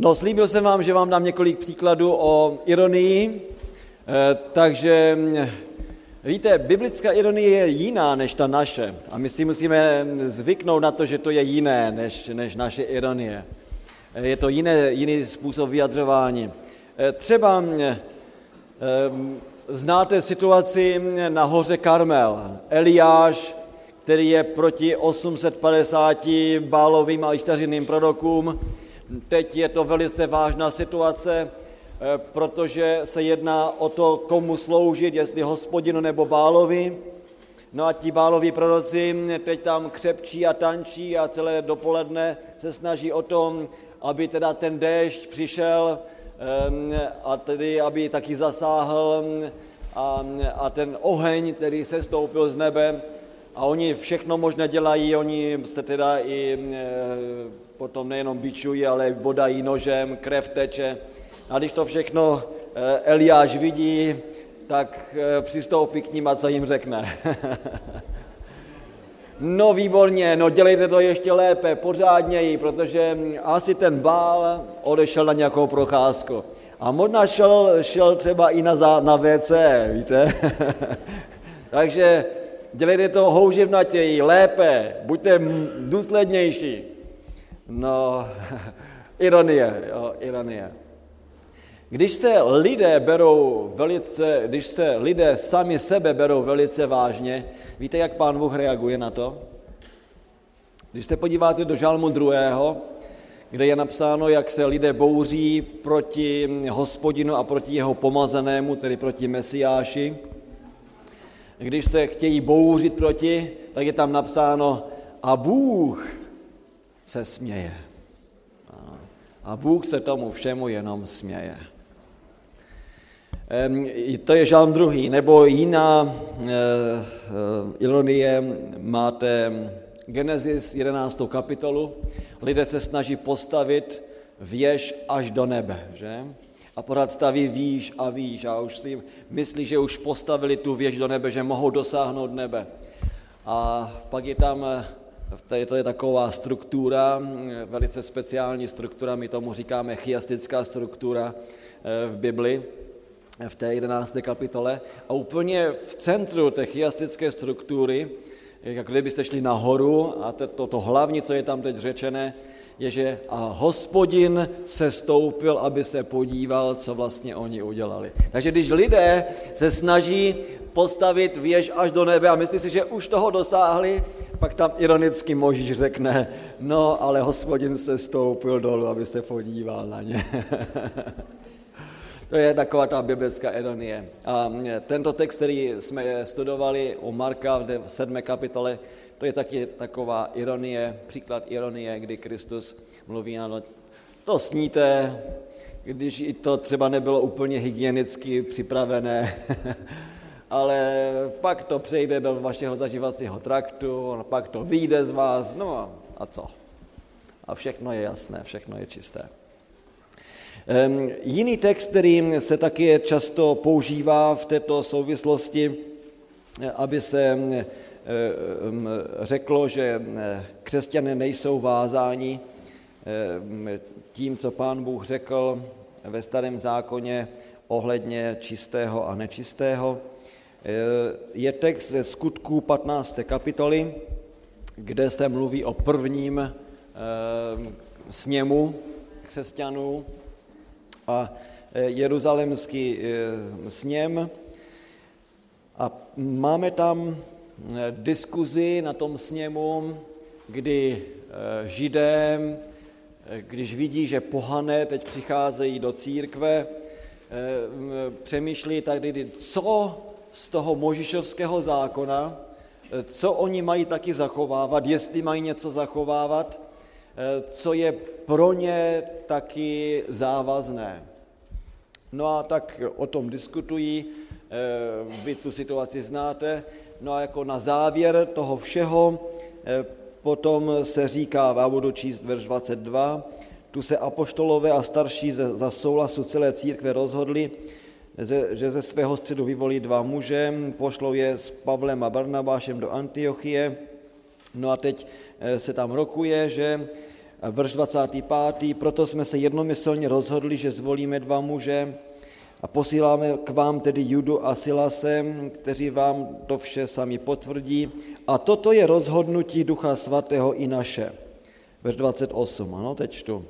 No, slíbil jsem vám, že vám dám několik příkladů o ironii, eh, takže mm, víte, biblická ironie je jiná než ta naše a my si musíme zvyknout na to, že to je jiné než, než naše ironie. Eh, je to jiné, jiný způsob vyjadřování. Eh, třeba mm, znáte situaci na hoře Karmel. Eliáš, který je proti 850 bálovým a ištařiným prorokům, Teď je to velice vážná situace, eh, protože se jedná o to, komu sloužit, jestli hospodinu nebo bálovi. No a ti báloví proroci teď tam křepčí a tančí a celé dopoledne se snaží o tom, aby teda ten déšť přišel eh, a tedy, aby taky zasáhl a, a ten oheň, který se stoupil z nebe, a oni všechno možné dělají, oni se teda i eh, potom nejenom bičují, ale bodají nožem, krev teče. A když to všechno eh, Eliáš vidí, tak eh, přistoupí k ním a co jim řekne. no výborně, no dělejte to ještě lépe, pořádněji, protože hm, asi ten bál odešel na nějakou procházku. A možná šel, šel třeba i na, za, na WC, víte? Takže dělejte to houževnatěji, lépe, buďte důslednější. No, ironie, jo, ironie. Když se lidé berou velice, když se lidé sami sebe berou velice vážně, víte, jak pán Bůh reaguje na to? Když se podíváte do žalmu druhého, kde je napsáno, jak se lidé bouří proti hospodinu a proti jeho pomazenému, tedy proti Mesiáši, když se chtějí bouřit proti, tak je tam napsáno a Bůh se směje. A Bůh se tomu všemu jenom směje. To je žalm druhý, nebo jiná e, e, ironie, máte Genesis 11. kapitolu, lidé se snaží postavit věž až do nebe, že? A pořád staví výš a výš a už si myslí, že už postavili tu věž do nebe, že mohou dosáhnout nebe. A pak je tam Tady to je taková struktura, velice speciální struktura, my tomu říkáme chiastická struktura eh, v Bibli, v té 11. kapitole. A úplně v centru té chiastické struktury, jak kdybyste šli nahoru a to, to, to hlavní, co je tam teď řečené, je, že a hospodin se stoupil, aby se podíval, co vlastně oni udělali. Takže když lidé se snaží postavit věž až do nebe a myslí si, že už toho dosáhli, pak tam ironicky Možíš řekne, no ale hospodin se stoupil dolů, aby se podíval na ně. to je taková ta biblická ironie. A tento text, který jsme studovali u Marka v 7. kapitole, to je taky taková ironie, příklad ironie, kdy Kristus mluví, ano, to sníte, když i to třeba nebylo úplně hygienicky připravené, ale pak to přejde do vašeho zažívacího traktu, pak to vyjde z vás, no a co? A všechno je jasné, všechno je čisté. Um, jiný text, který se taky často používá v této souvislosti, aby se řeklo, že křesťané nejsou vázáni tím, co pán Bůh řekl ve starém zákoně ohledně čistého a nečistého. Je text ze skutků 15. kapitoly, kde se mluví o prvním sněmu křesťanů a jeruzalemský sněm. A máme tam diskuzi na tom sněmu, kdy židé, když vidí, že pohané teď přicházejí do církve, přemýšlí tady, co z toho možišovského zákona, co oni mají taky zachovávat, jestli mají něco zachovávat, co je pro ně taky závazné. No a tak o tom diskutují, vy tu situaci znáte, no a jako na závěr toho všeho potom se říká, já budu číst verš 22, tu se apoštolové a starší za souhlasu celé církve rozhodli, že ze svého středu vyvolí dva muže, pošlou je s Pavlem a Barnabášem do Antiochie. No a teď eh, se tam rokuje, že verš 25. Proto jsme se jednomyslně rozhodli, že zvolíme dva muže a posíláme k vám tedy Judu a Silase, kteří vám to vše sami potvrdí. A toto je rozhodnutí Ducha Svatého i naše. Verš 28, ano, teď čtu.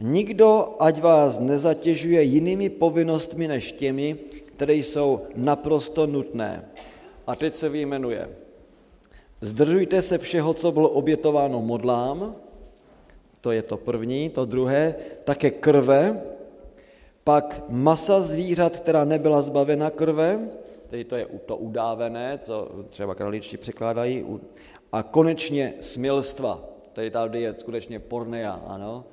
Nikdo, ať vás nezatěžuje jinými povinnostmi než těmi, které jsou naprosto nutné. A teď se vyjmenuje. Zdržujte se všeho, co bylo obětováno modlám, to je to první, to druhé, také krve, pak masa zvířat, která nebyla zbavena krve, tedy to je to udávené, co třeba kraličtí překládají, a konečně smilstva, tedy tady je skutečně pornea, ano,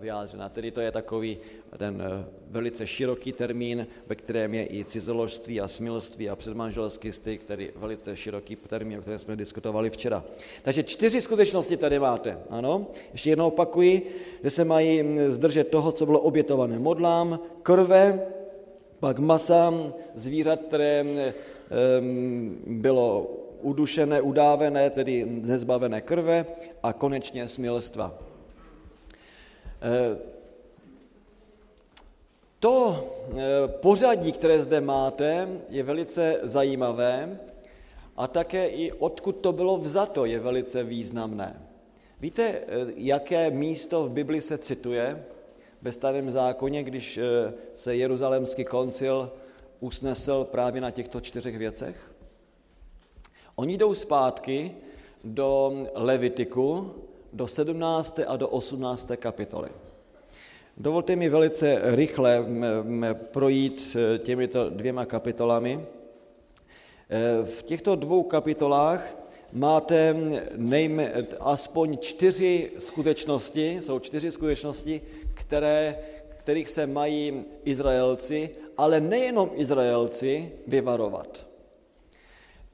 vyjádřena. Tedy to je takový ten eh, velice široký termín, ve kterém je i cizoložství a smilství a předmanželský styk, který velice široký termín, o kterém jsme diskutovali včera. Takže čtyři skutečnosti tady máte. Ano, ještě jednou opakuji, že se mají hm, zdržet toho, co bylo obětované modlám, krve, pak masa zvířat, které hm, bylo udušené, udávené, tedy nezbavené krve a konečně smilstva. Eh, to eh, pořadí, které zde máte, je velice zajímavé a také i odkud to bylo vzato je velice významné. Víte, eh, jaké místo v Bibli se cituje ve starém zákoně, když se Jeruzalémský koncil usnesl právě na těchto čtyřech věcech? Oni jdou zpátky do Levitiku, do 17. a do 18. kapitoly. Dovolte mi velice rychle projít e, těmito dvěma kapitolami. E, v těchto dvou kapitolách máte nejme, aspoň čtyři skutečnosti, jsou čtyři skutečnosti, které, kterých se mají Izraelci, ale nejenom Izraelci, vyvarovat.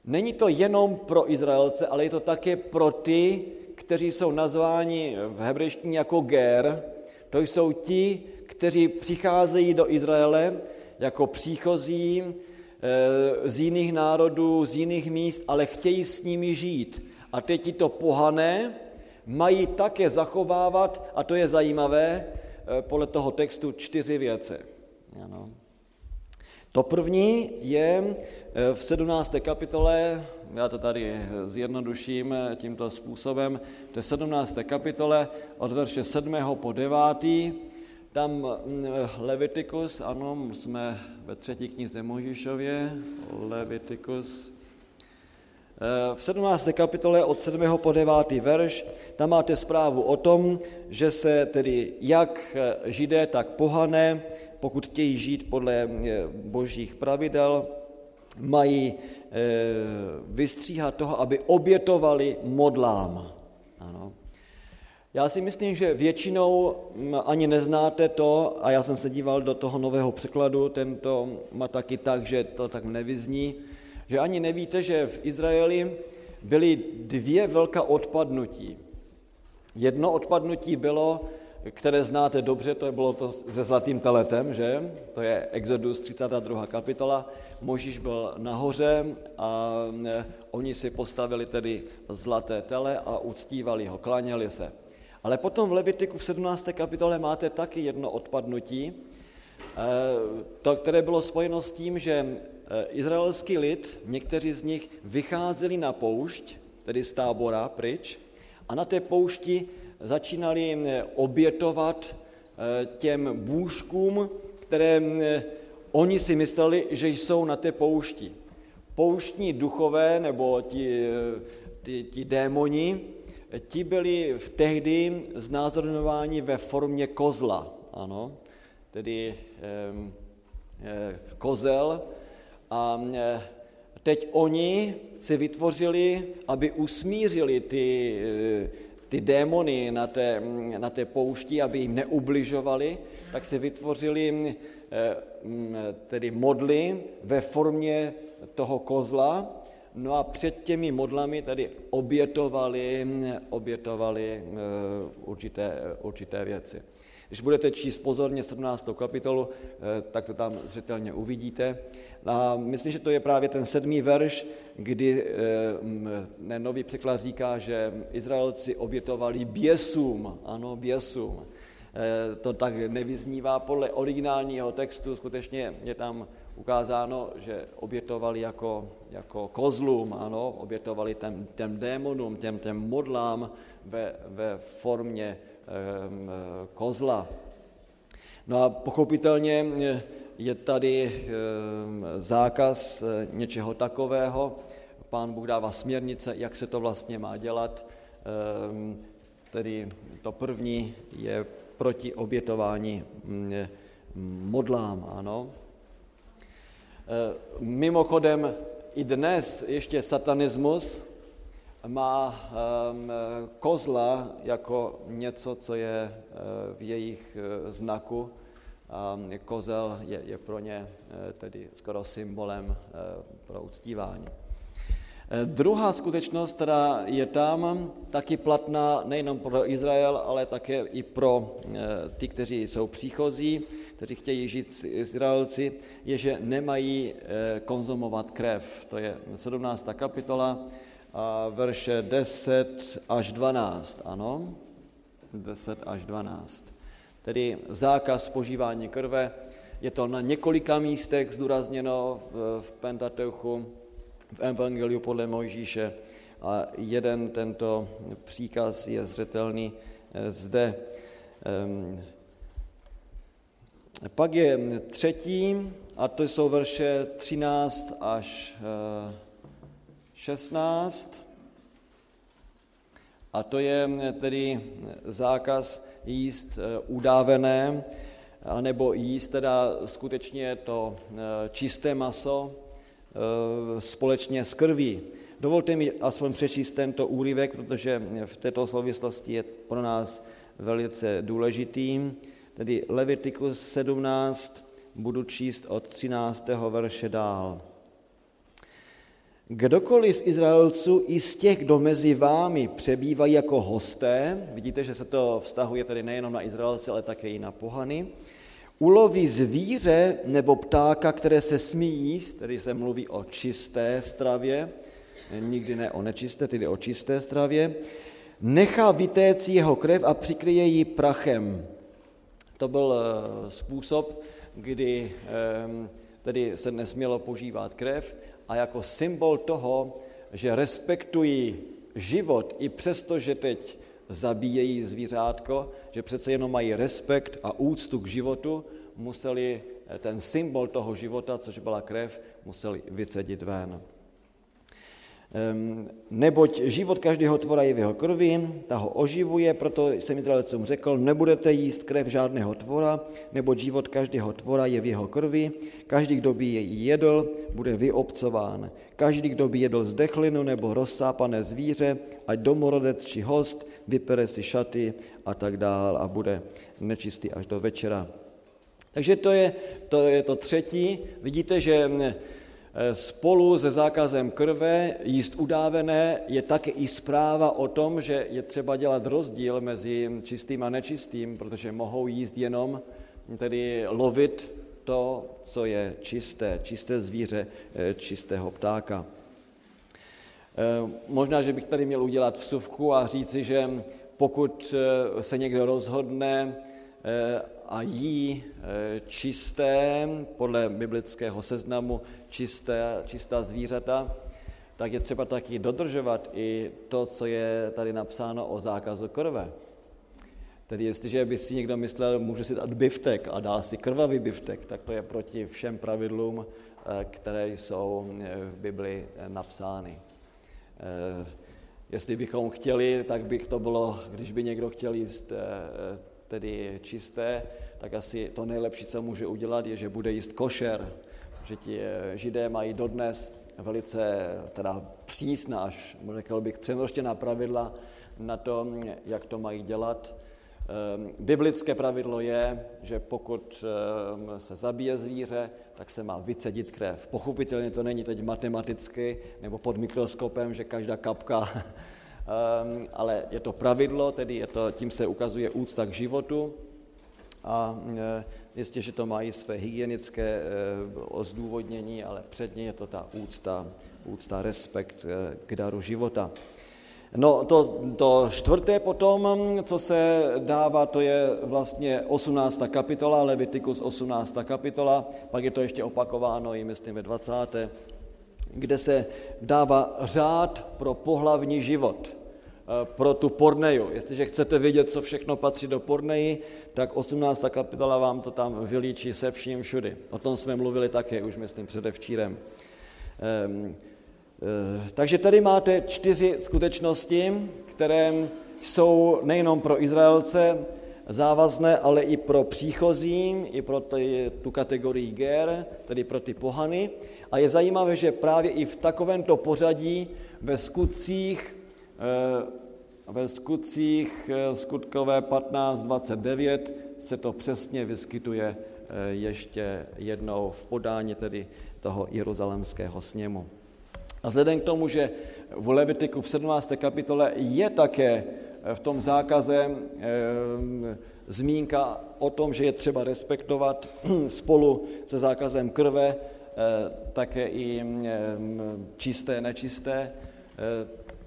Není to jenom pro Izraelce, ale je to také pro ty, kteří jsou nazváni v hebrejštině jako ger, to jsou ti, kteří přicházejí do Izraele jako příchozí eh, z jiných národů, z jiných míst, ale chtějí s nimi žít. A teď ti to pohané mají také zachovávat, a to je zajímavé, eh, podle toho textu čtyři věce. Ano. To první je eh, v 17. kapitole já to tady zjednoduším tímto způsobem, to je 17. kapitole od verše 7. po 9. Tam mm, Levitikus, ano, jsme ve třetí knize Možišově, Levitikus, eh, v 17. kapitole od 7. po 9. verš, tam máte zprávu o tom, že se tedy jak židé, tak pohané, pokud chtějí žít podle eh, božích pravidel, mají Eh, vystříhat toho, aby obětovali modlám. Ano. Já si myslím, že většinou mm, ani neznáte to, a já jsem se díval do toho nového překladu, tento má taky tak, že to tak nevyzní, že ani nevíte, že v Izraeli byly dvě velká odpadnutí. Jedno odpadnutí bylo, které znáte dobře, to bylo to se zlatým teletem, že? To je Exodus 32. kapitola. Možíš byl nahoře a e, oni si postavili tedy zlaté tele a uctívali ho, klaněli se. Ale potom v Levitiku v 17. kapitole máte taky jedno odpadnutí, e, to, které bylo spojeno s tím, že e, izraelský lid, někteří z nich vycházeli na poušť, tedy z tábora pryč, a na té poušti začínali obětovat těm bůžkům, které Oni si mysleli, že jsou na té poušti. Pouštní duchové nebo ti, ti, ti démoni, ti byli v tehdy znázorňováni ve formě kozla, ano, tedy eh, kozel. A eh, teď oni si vytvořili, aby usmířili ty, eh, ty démony na té, na té poušti, aby jim neubližovali, tak si vytvořili Eh, tedy modly ve formě toho kozla, no a před těmi modlami tady obětovali, obětovali eh, určité, určité věci. Když budete číst pozorně 17. kapitolu, eh, tak to tam zřetelně uvidíte. A myslím, že to je právě ten sedmý verš, kdy ne, nový překlad říká, že Izraelci obětovali běsům, ano, běsům. To tak nevyznívá podle originálního textu, skutečně je tam ukázáno, že obětovali jako, jako kozlům, ano, obětovali těm, těm démonům, těm, těm modlám ve, ve formě um, kozla. No a pochopitelně je tady um, zákaz eh, něčeho takového. Pán Bůh dává směrnice, jak se to vlastně má dělat. Um, tedy to první je proti obětování mm, modlám, ano. Eh, mimochodem i dnes ještě satanismus má ehm, kozla jako něco, co je eh, v jejich eh, znaku. Ehm, kozel je, je pro ně tedy skoro symbolem pro uctívání. Druhá skutečnost, která je tam, taky platná nejenom pro Izrael, ale také i pro ty, kteří jsou příchozí, kteří chtějí žít s Izraelci, je, že nemají eh, konzumovat krev. To je 17. kapitola, verše 10 až 12, ano? 10 až 12. Tedy zákaz požívání krve. Je to na několika místech zdůrazněno v Pentateuchu, v Evangeliu podle Mojžíše a jeden tento příkaz je zřetelný eh, zde. Ehm, pak je třetí, a to jsou verše 13 až 16. Eh, a to je tedy zákaz jíst eh, udávené, anebo jíst teda skutečně to čisté maso společně s krví. Dovolte mi aspoň přečíst tento úryvek, protože v této souvislosti je pro nás velice důležitý tedy Levitikus 17, budu číst od 13. verše dál. Kdokoliv z Izraelců i z těch, kdo mezi vámi přebývají jako hosté, vidíte, že se to vztahuje tedy nejenom na Izraelce, ale také i na pohany, uloví zvíře nebo ptáka, které se smí jíst, tedy se mluví o čisté stravě, nikdy ne o nečisté, tedy o čisté stravě, nechá vytéct jeho krev a přikryje ji prachem. To byl eh, způsob, kdy ehm, tedy se nesmělo požívat krev a jako symbol toho, že respektují život i přesto, že teď zabíjejí zvířátko, že přece jenom mají respekt a úctu k životu, museli eh, ten symbol toho života, což byla krev, museli vycedit ven. Ehm, neboť život každého tvora je v jeho krvi, ta ho oživuje, proto jsem Izraelcům řekl, nebudete jíst krev žádného tvora, neboť život každého tvora je v jeho krvi, každý, kdo by jej jedl, bude vyobcován. Každý, kdo by jedl zdechlinu nebo rozsápané zvíře, ať domorodec či host, vypere si šaty a tak dál a bude nečistý až do večera. Takže to je to, je to třetí. Vidíte, že spolu se zákazem krve jíst udávené je také i zpráva o tom, že je třeba dělat rozdíl mezi čistým a nečistým, protože mohou jíst jenom, tedy lovit to, co je čisté, čisté zvíře, eh, čistého ptáka. Eh, možná, že bych tady měl udělat vsuvku a říci, že pokud se někdo rozhodne a jí čisté, podle biblického seznamu, čisté, čistá zvířata, tak je třeba taky dodržovat i to, co je tady napsáno o zákazu krve. Tedy jestliže by si někdo myslel, může si dát biftek a dá si krvavý biftek, tak to je proti všem pravidlům, eh, které jsou eh, v Bibli eh, napsány. Jestli bychom chtěli, tak bych to bylo, když by někdo chtěl jíst tedy čisté, tak asi to nejlepší, co může udělat, je, že bude jíst košer, že ti eh, židé mají dodnes velice teda přísná, až řekl bych přemrštěná pravidla na to, jak to mají dělat. Ehm, biblické pravidlo je, že pokud ehm, se zabije zvíře, tak se má vycedit krev. Pochopitelně to není teď matematicky nebo pod mikroskopem, že každá kapka, ale je to pravidlo, tedy je to, tím se ukazuje úcta k životu a jistě, že to mají své hygienické ozdůvodnění, ale předně je to ta úcta, úcta, respekt k daru života. No to, to čtvrté potom, co se dává, to je vlastně 18. kapitola, Levitikus 18. kapitola, pak je to ještě opakováno i myslím ve 20. kde se dává řád pro pohlavní život, eh, pro tu porneju. Jestliže chcete vědět, co všechno patří do porneji, tak 18. kapitola vám to tam vylíčí se vším všudy. O tom jsme mluvili také už, myslím, předevčírem. Um, Eh, takže tady máte čtyři skutečnosti, které jsou nejenom pro Izraelce závazné, ale i pro příchozí, i pro tu kategorii ger, tedy pro ty pohany. A je zajímavé, že právě i v takovémto pořadí ve skutcích, eh, ve skutcích eh, skutkové 15.29 se to přesně vyskytuje ještě jednou v podání tedy toho jeruzalemského sněmu. A vzhledem k tomu, že v Levitiku v 17. kapitole je také eh, v tom zákaze e, zmínka o tom, že je třeba respektovat spolu se zákazem krve e, také i e, čisté, nečisté,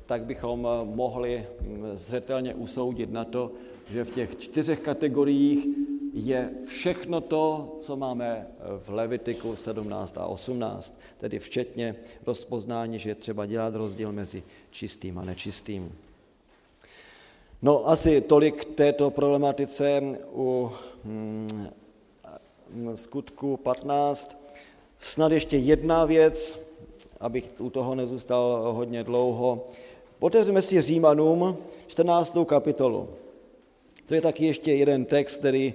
tak bychom mohli zřetelně usoudit na to, že v těch čtyřech kategoriích je všechno to, co máme v Levitiku 17 a 18, tedy včetně rozpoznání, že je třeba dělat rozdíl mezi čistým a nečistým. No asi tolik této problematice u hmm, skutku 15. Snad ještě jedna věc, abych u toho nezůstal hodně dlouho. Otevřeme si Římanům 14. kapitolu. To je taky ještě jeden text, který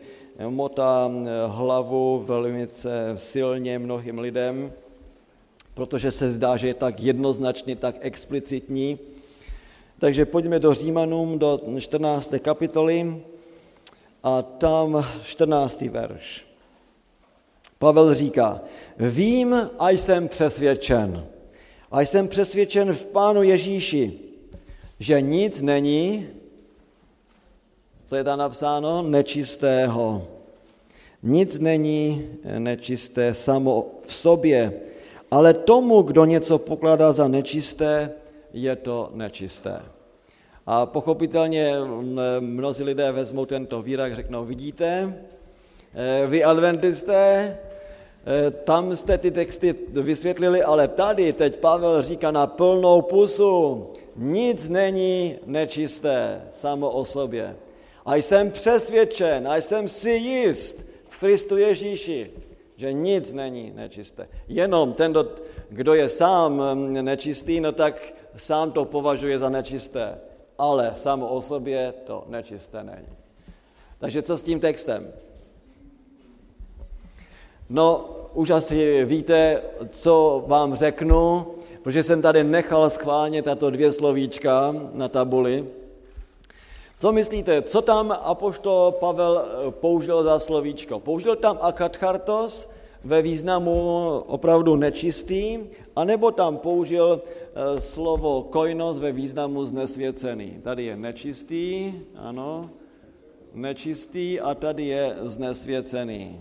motá eh, hlavu velmi silně mnohým lidem, protože se zdá, že je tak jednoznačný, tak explicitní. Takže pojďme do Římanům, do 14. kapitoly a tam 14. verš. Pavel říká, vím a jsem přesvědčen, a jsem přesvědčen v Pánu Ježíši, že nic není, co je tam napsáno? Nečistého. Nic není nečisté samo v sobě, ale tomu, kdo něco pokládá za nečisté, je to nečisté. A pochopitelně mnozí lidé vezmou tento výrak, řeknou, vidíte, eh, vy adventisté, eh, tam jste ty texty vysvětlili, ale tady teď Pavel říká na plnou pusu, nic není nečisté samo o sobě. A jsem přesvědčen, a jsem si jist v Kristu Ježíši, že nic není nečisté. Jenom ten, kdo je sám mm, nečistý, no tak sám to považuje za nečisté. Ale samo o sobě to nečisté není. Takže co s tím textem? No, už asi víte, co vám řeknu, protože jsem tady nechal schválně tato dvě slovíčka na tabuli. Co myslíte, co tam apoštol Pavel eh, použil za slovíčko? Použil tam akatchartos ve významu opravdu nečistý, anebo tam použil eh, slovo koinos ve významu znesvěcený. Tady je nečistý, ano, nečistý a tady je znesvěcený.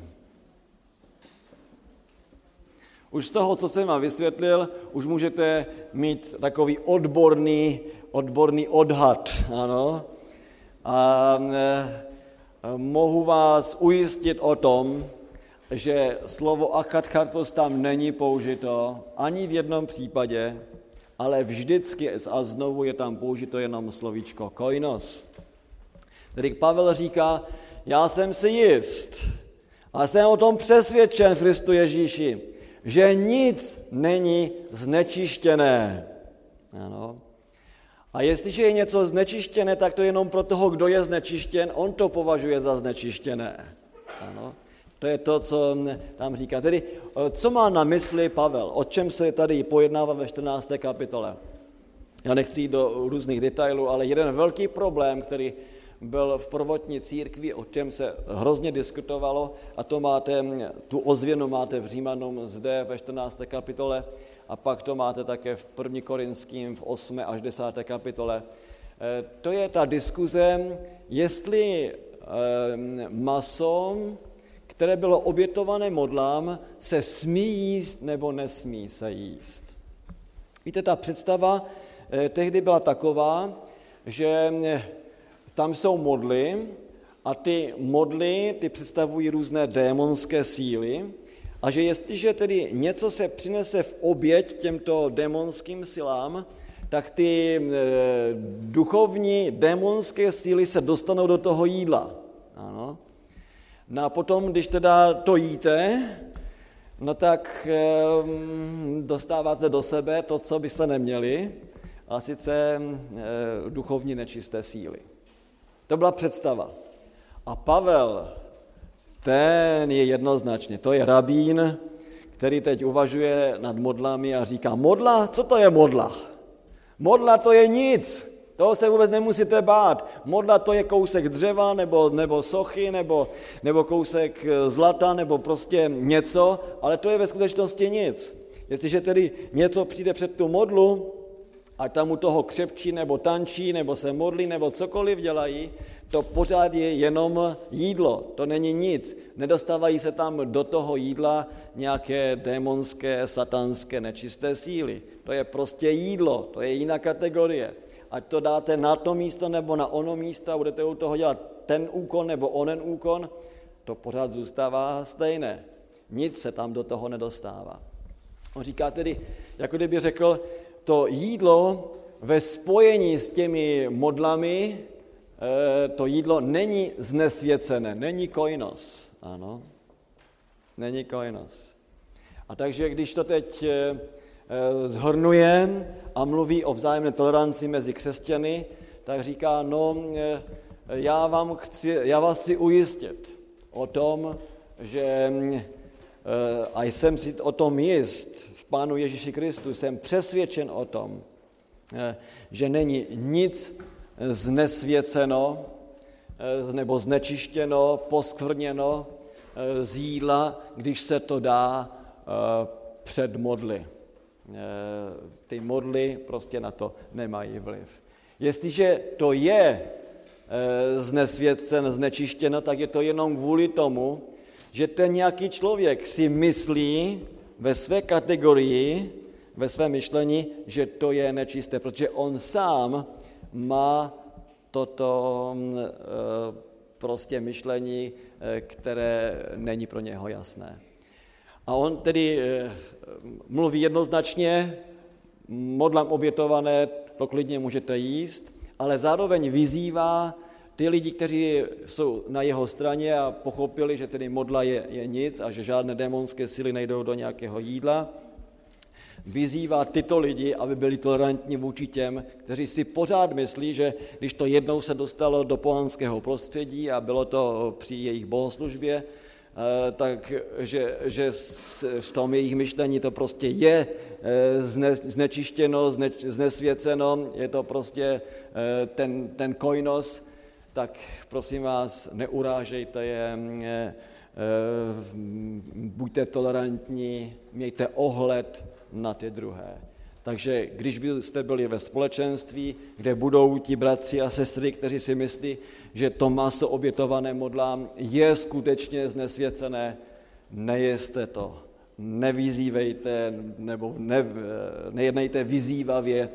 Už z toho, co jsem vám vysvětlil, už můžete mít takový odborný, odborný odhad, ano, a mohu vás ujistit o tom, že slovo akatchartos tam není použito ani v jednom případě, ale vždycky a znovu je tam použito jenom slovíčko koinos. Tedy Pavel říká, já jsem si jist a jsem o tom přesvědčen v Kristu Ježíši, že nic není znečištěné. Ano. A jestliže je něco znečištěné, tak to je jenom pro toho, kdo je znečištěn, on to považuje za znečištěné. Ano. To je to, co tam říká. Tedy, eh, co má na mysli Pavel? O čem se tady pojednává ve 14. kapitole? Já nechci jít do různých detailů, ale jeden velký problém, který byl v prvotní církvi, o čem se hrozně diskutovalo, a to máte, tu ozvěnu máte v Římanům zde ve 14. kapitole, a pak to máte také v 1. Korinským v 8. až 10. kapitole. Eh, to je ta diskuze, jestli maso, které bylo obětované modlám, se smí jíst nebo nesmí se jíst. Víte, ta představa eh, tehdy byla taková, že eh, tam jsou modly a ty modly, ty představují různé démonské síly a že jestliže tedy něco se přinese v oběť těmto démonským silám, tak ty e, duchovní démonské síly se dostanou do toho jídla. Ano. No a potom, když teda to jíte, no tak dostáváte do sebe to, co byste neměli, a sice duchovní nečisté síly. To byla představa. A Pavel, ten je jednoznačně, to je rabín, který teď uvažuje nad modlami a říká, modla, co to je modla? Modla to je nic, toho se vůbec nemusíte bát. Modla to je kousek dřeva, nebo, nebo sochy, nebo, nebo kousek eh, zlata, nebo prostě něco, ale to je ve skutečnosti nic. Jestliže tedy něco přijde před tu modlu, a tam u toho křepčí, nebo tančí, nebo se modlí, nebo cokoliv dělají, to pořád je jenom jídlo, to není nic. Nedostávají se tam do toho jídla nějaké démonské, satanské, nečisté síly. To je prostě jídlo, to je jiná kategorie. Ať to dáte na to místo nebo na ono místo budete u toho dělat ten úkon nebo onen úkon, to pořád zůstává stejné. Nic se tam do toho nedostává. On říká tedy, jako kdyby řekl, to jídlo ve spojení s těmi modlami, eh, to jídlo není znesvěcené, není kojnos. Ano, není kojnos. A takže když to teď eh, Eh, zhrnuje a mluví o vzájemné toleranci mezi křesťany, tak říká, no já, vám chci, já vás chci ujistit o tom, že eh, a jsem si o tom jist Pánu Ježíši Kristu, jsem přesvědčen o tom, že není nic znesvěceno nebo znečištěno, poskvrněno z jídla, když se to dá před modly. Eh, ty modly prostě na to nemají vliv. Jestliže to je eh, znesvěcen, znečištěno, tak je to jenom kvůli tomu, že ten nějaký člověk si myslí ve své kategorii, ve svém myšlení, že to je nečisté, protože on sám má toto eh, prostě myšlení, které není pro něho jasné. A on tedy eh, mluví jednoznačně, modlám obětované, to klidně můžete jíst, ale zároveň vyzývá ty lidi, kteří jsou na jeho straně a pochopili, že tedy modla je, je nic a že žádné démonské síly nejdou do nějakého jídla, vyzývá tyto lidi, aby byli tolerantní vůči těm, kteří si pořád myslí, že když to jednou se dostalo do pohanského prostředí a bylo to při jejich bohoslužbě, Eh, tak že, že v tom jejich myšlení to prostě je eh, zne, znečištěno, zne, znesvěceno, je to prostě eh, ten, ten kojnos, tak prosím vás, neurážejte je, buďte tolerantní, mějte ohled na ty druhé. Takže když byste byli ve společenství, kde budou ti bratři a sestry, kteří si myslí, že to maso obětované modlám je skutečně znesvěcené, nejeste to, nevyzývejte nebo ne, nejednejte vyzývavě,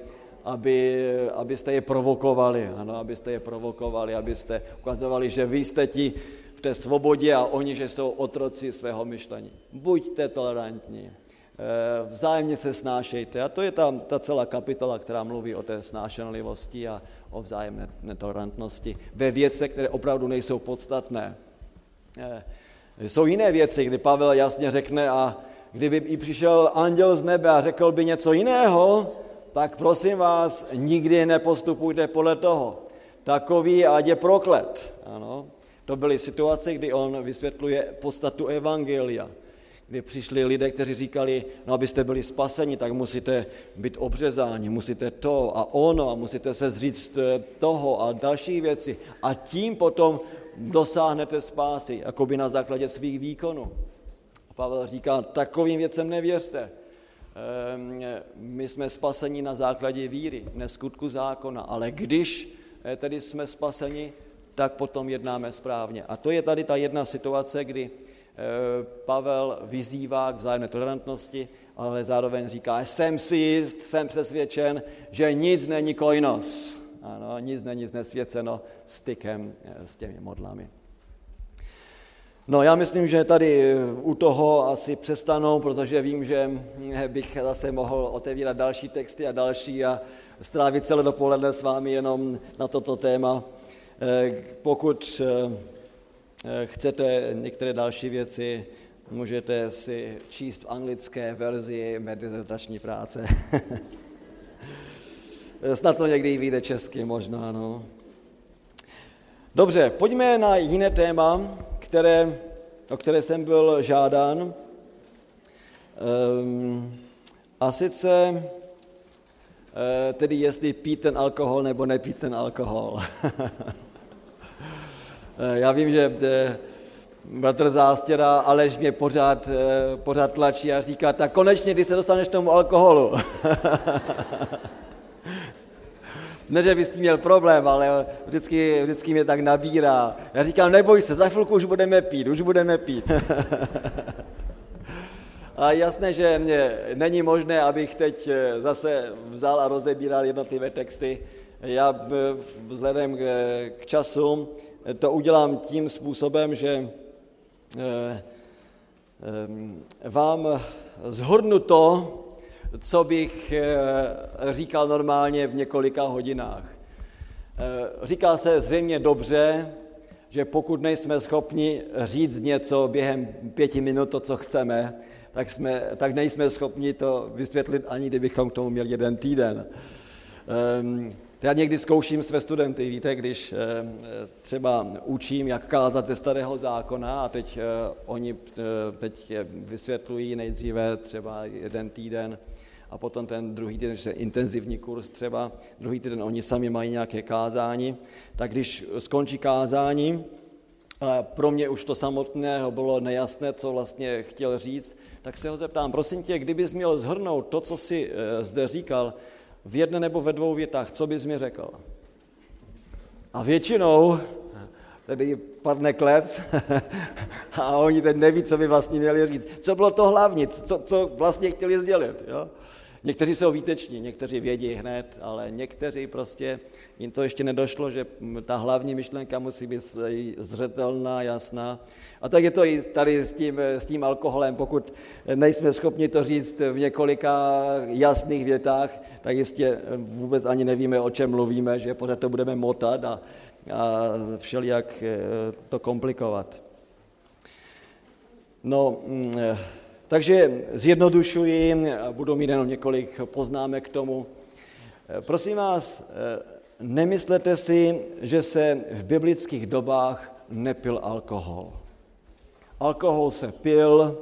aby, abyste je provokovali, ano, abyste je provokovali, abyste ukazovali, že vy jste ti v té svobodě a oni, že jsou otroci svého myšlení. Buďte tolerantní, Eh, vzájemně se snášejte. A to je ta, ta celá kapitola, která mluví o té snášenlivosti a o vzájemné netolerantnosti ve věcech, které opravdu nejsou podstatné. Eh, jsou jiné věci, kdy Pavel jasně řekne a kdyby i přišel anděl z nebe a řekl by něco jiného, tak prosím vás, nikdy nepostupujte podle toho. Takový, ať je proklet. Ano. To byly situace, kdy on vysvětluje podstatu evangelia kdy přišli lidé, kteří říkali, no abyste byli spaseni, tak musíte být obřezáni, musíte to a ono a musíte se zříct eh, toho a další věci. A tím potom dosáhnete spásy, jako by na základě svých výkonů. Pavel říká, takovým věcem nevěřte. Ehm, my jsme spaseni na základě víry, ne skutku zákona, ale když eh, tedy jsme spaseni, tak potom jednáme správně. A to je tady ta jedna situace, kdy Pavel vyzývá k vzájemné tolerantnosti, ale zároveň říká, jsem si jist, jsem přesvědčen, že nic není kojnos. Ano, nic není znesvěceno stykem s těmi modlami. No já myslím, že tady u toho asi přestanou, protože vím, že bych zase mohl otevírat další texty a další a strávit celé dopoledne s vámi jenom na toto téma. Pokud eh, chcete některé další věci, můžete si číst v anglické verzi mé dizertační práce. Snad to někdy vyjde česky, možná, no. Dobře, pojďme na jiné téma, které, o které jsem byl žádán. Um, a sice eh, tedy jestli pít ten alkohol nebo nepít ten alkohol. Eh, já vím, že eh, bratr Zástěra Aleš mě pořád, pořád tlačí a říká, tak konečně, když se dostaneš k tomu alkoholu. ne, že bys tím měl problém, ale vždycky, vždycky mě tak nabírá. Já říkám, neboj se, za chvilku už budeme pít, už budeme pít. a jasné, že mě není možné, abych teď eh, zase vzal a rozebíral jednotlivé texty. Já eh, vzhledem k času to udělám tím způsobem, že eh, vám zhodnu to, co bych eh, říkal normálně v několika hodinách. Eh, říká se zřejmě dobře, že pokud nejsme schopni říct něco během pěti minut, to, co chceme, tak, jsme, tak nejsme schopni to vysvětlit, ani kdybychom k tomu měli jeden týden. Um, já někdy zkouším své studenty, víte, když třeba učím, jak kázat ze starého zákona a teď oni teď vysvětlují nejdříve třeba jeden týden a potom ten druhý týden, že intenzivní kurz třeba, druhý týden oni sami mají nějaké kázání, tak když skončí kázání, a pro mě už to samotného bylo nejasné, co vlastně chtěl říct, tak se ho zeptám, prosím tě, kdybys měl zhrnout to, co jsi zde říkal, v jedné nebo ve dvou větách, co bys mi řekl? A většinou tedy padne klec a oni teď neví, co by vlastně měli říct. Co bylo to hlavní, co, co vlastně chtěli sdělit. Jo? Někteří jsou výteční, někteří vědí hned, ale někteří prostě, jim to ještě nedošlo, že ta hlavní myšlenka musí být zřetelná, jasná. A tak je to i tady s tím, s tím alkoholem. Pokud nejsme schopni to říct v několika jasných větách, tak jistě vůbec ani nevíme, o čem mluvíme, že pořád to budeme motat a, a všelijak eh, to komplikovat. No, mm, takže zjednodušuji, budu mít jenom několik poznámek k tomu. Prosím vás, nemyslete si, že se v biblických dobách nepil alkohol. Alkohol se pil,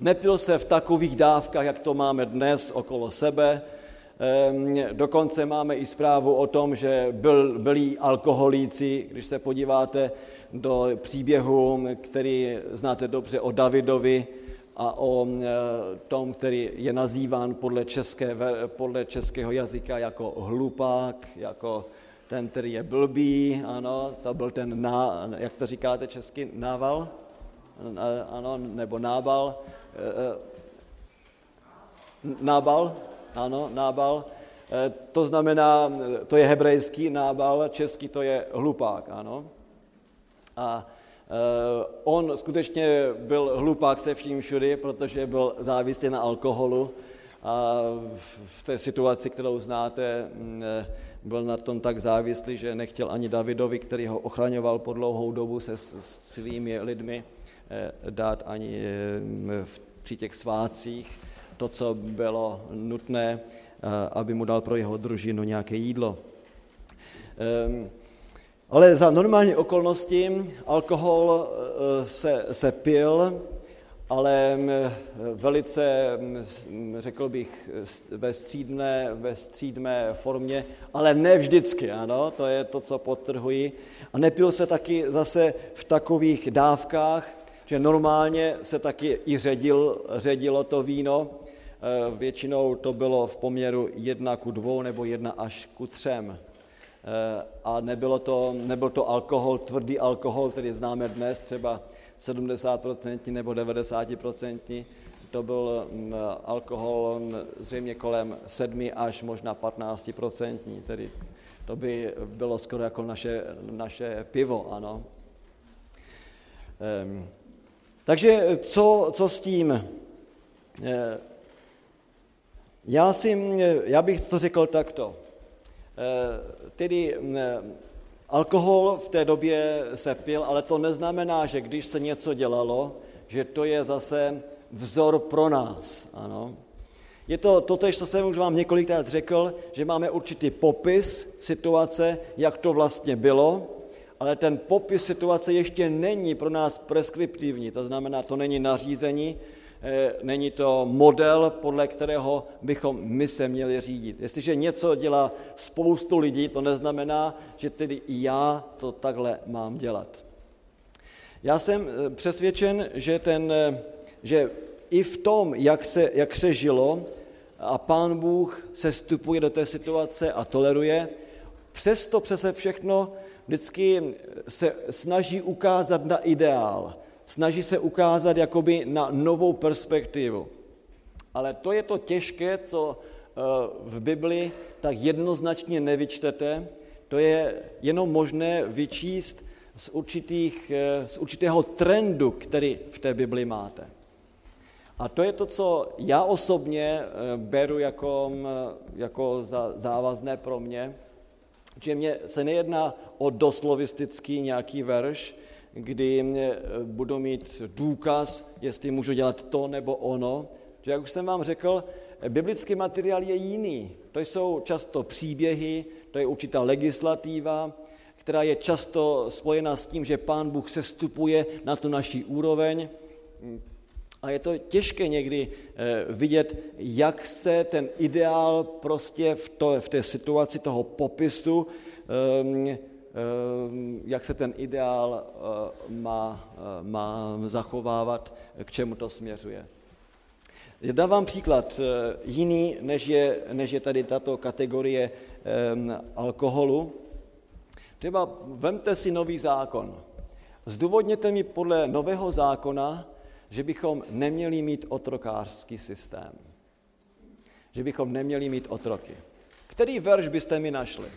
nepil se v takových dávkách, jak to máme dnes okolo sebe. Ehm, dokonce máme i zprávu o tom, že byl, byli alkoholíci, když se podíváte do příběhu, který znáte dobře o Davidovi, a o e, tom, který je nazýván podle, české, podle českého jazyka jako hlupák, jako ten, který je blbý, ano, to byl ten, ná, jak to říkáte česky, nával, ano, nebo nábal, e, e, nábal, ano, nábal, to znamená, to je hebrejský nábal, český to je hlupák, ano. A on skutečně byl hlupák se vším všudy, protože byl závislý na alkoholu a v té situaci, kterou znáte, mm, eh, byl na tom tak závislý, že nechtěl ani Davidovi, který ho ochraňoval po dlouhou dobu se svými lidmi, eh, dát ani při těch svácích to, co bylo nutné, aby mu dal pro jeho družinu nějaké jídlo. Ale za normální okolnosti alkohol eh, se, se pil, ale mm, velice, mm, řekl bych, ve střídné, ve střídné formě, ale ne vždycky, ano, to je to, co potrhuji. A nepil se taky zase v takových dávkách, že normálně se taky i ředil, ředilo to víno, eh, většinou to bylo v poměru jedna ku dvou nebo jedna až ku třem. A nebylo to, nebyl to alkohol, tvrdý alkohol, který známe dnes, třeba 70% nebo 90%, to byl mm, alkohol zřejmě kolem 7 až možná 15%, tedy to by bylo skoro jako naše, naše pivo, ano. Ehm, takže co, co s tím? Eh, já, si, já bych to řekl takto. Eh, tedy mm, alkohol v té době se pil, ale to neznamená, že když se něco dělalo, že to je zase vzor pro nás. Ano. Je to totež, co jsem už vám několikrát řekl, že máme určitý popis situace, jak to vlastně bylo, ale ten popis situace ještě není pro nás preskriptivní, to znamená, to není nařízení, eh, není to model, podle kterého bychom my se měli řídit. Jestliže něco dělá spoustu lidí, to neznamená, že tedy i já to takhle mám dělat. Já jsem eh, přesvědčen, že, ten, eh, že i v tom, jak se, jak se žilo, a pán Bůh se stupuje do té situace a toleruje, přesto přese všechno vždycky se snaží ukázat na ideál, snaží se ukázat jakoby na novou perspektivu. Ale to je to těžké, co eh, v Bibli tak jednoznačně nevyčtete, to je jenom možné vyčíst z, určitých, eh, z určitého trendu, který v té Bibli máte. A to je to, co já osobně eh, beru jako, jako závazné pro mě, že mě se nejedná o doslovistický nějaký verš, kdy eh, budu mít důkaz, jestli můžu dělat to nebo ono. Že jak už jsem vám řekl, biblický materiál je jiný. To jsou často příběhy, to je určitá legislativa, která je často spojena s tím, že pán Bůh se stupuje na tu naší úroveň. A je to těžké někdy eh, vidět, jak se ten ideál prostě v, to, v té situaci toho popisu, ehm, jak se ten ideál eh, má, eh, má zachovávat, k čemu to směřuje. Dávám příklad jiný, než je, než je tady tato kategorie alkoholu. Třeba vemte si nový zákon. Zdůvodněte mi podle nového zákona, že bychom neměli mít otrokářský systém. Že bychom neměli mít otroky. Který verš byste mi našli?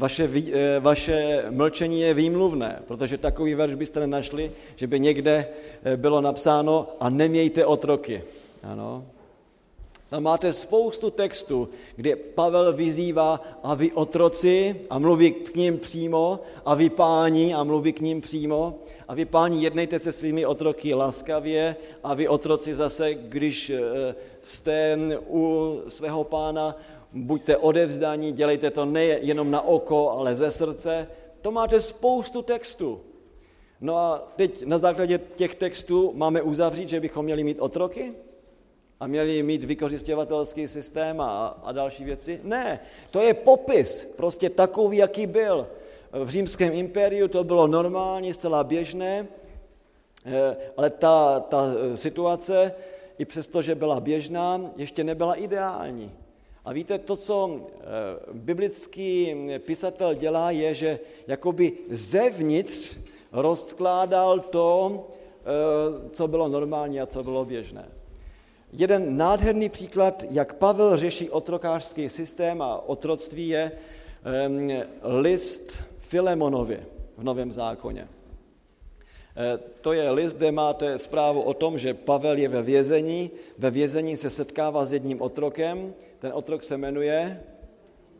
Vaše, eh, vaše mlčení je výmluvné, protože takový verš byste nenašli, že by někde eh, bylo napsáno a nemějte otroky. Ano, tam máte spoustu textů, kde Pavel vyzývá a vy otroci? A mluví k ním přímo. A vy páni? A mluví k ním přímo. A vy páni jednejte se svými otroky laskavě. A vy otroci zase, když eh, jste u svého pána, buďte odevzdaní, dělejte to nejenom na oko, ale ze srdce. To máte spoustu textů. No a teď na základě těch textů máme uzavřít, že bychom měli mít otroky? a měli mít vykořistěvatelský systém a, a další věci. Ne, to je popis, prostě takový, jaký byl. V římském impériu to bylo normální, zcela běžné, eh, ale ta, ta situace, i přesto, že byla běžná, ještě nebyla ideální. A víte, to, co eh, biblický pisatel dělá, je, že jakoby zevnitř rozkládal to, eh, co bylo normální a co bylo běžné. Jeden nádherný příklad, jak Pavel řeší otrokářský systém a otroctví, je um, list Filemonovi v Novém zákoně. E, to je list, kde máte zprávu o tom, že Pavel je ve vězení, ve vězení se setkává s jedním otrokem, ten otrok se jmenuje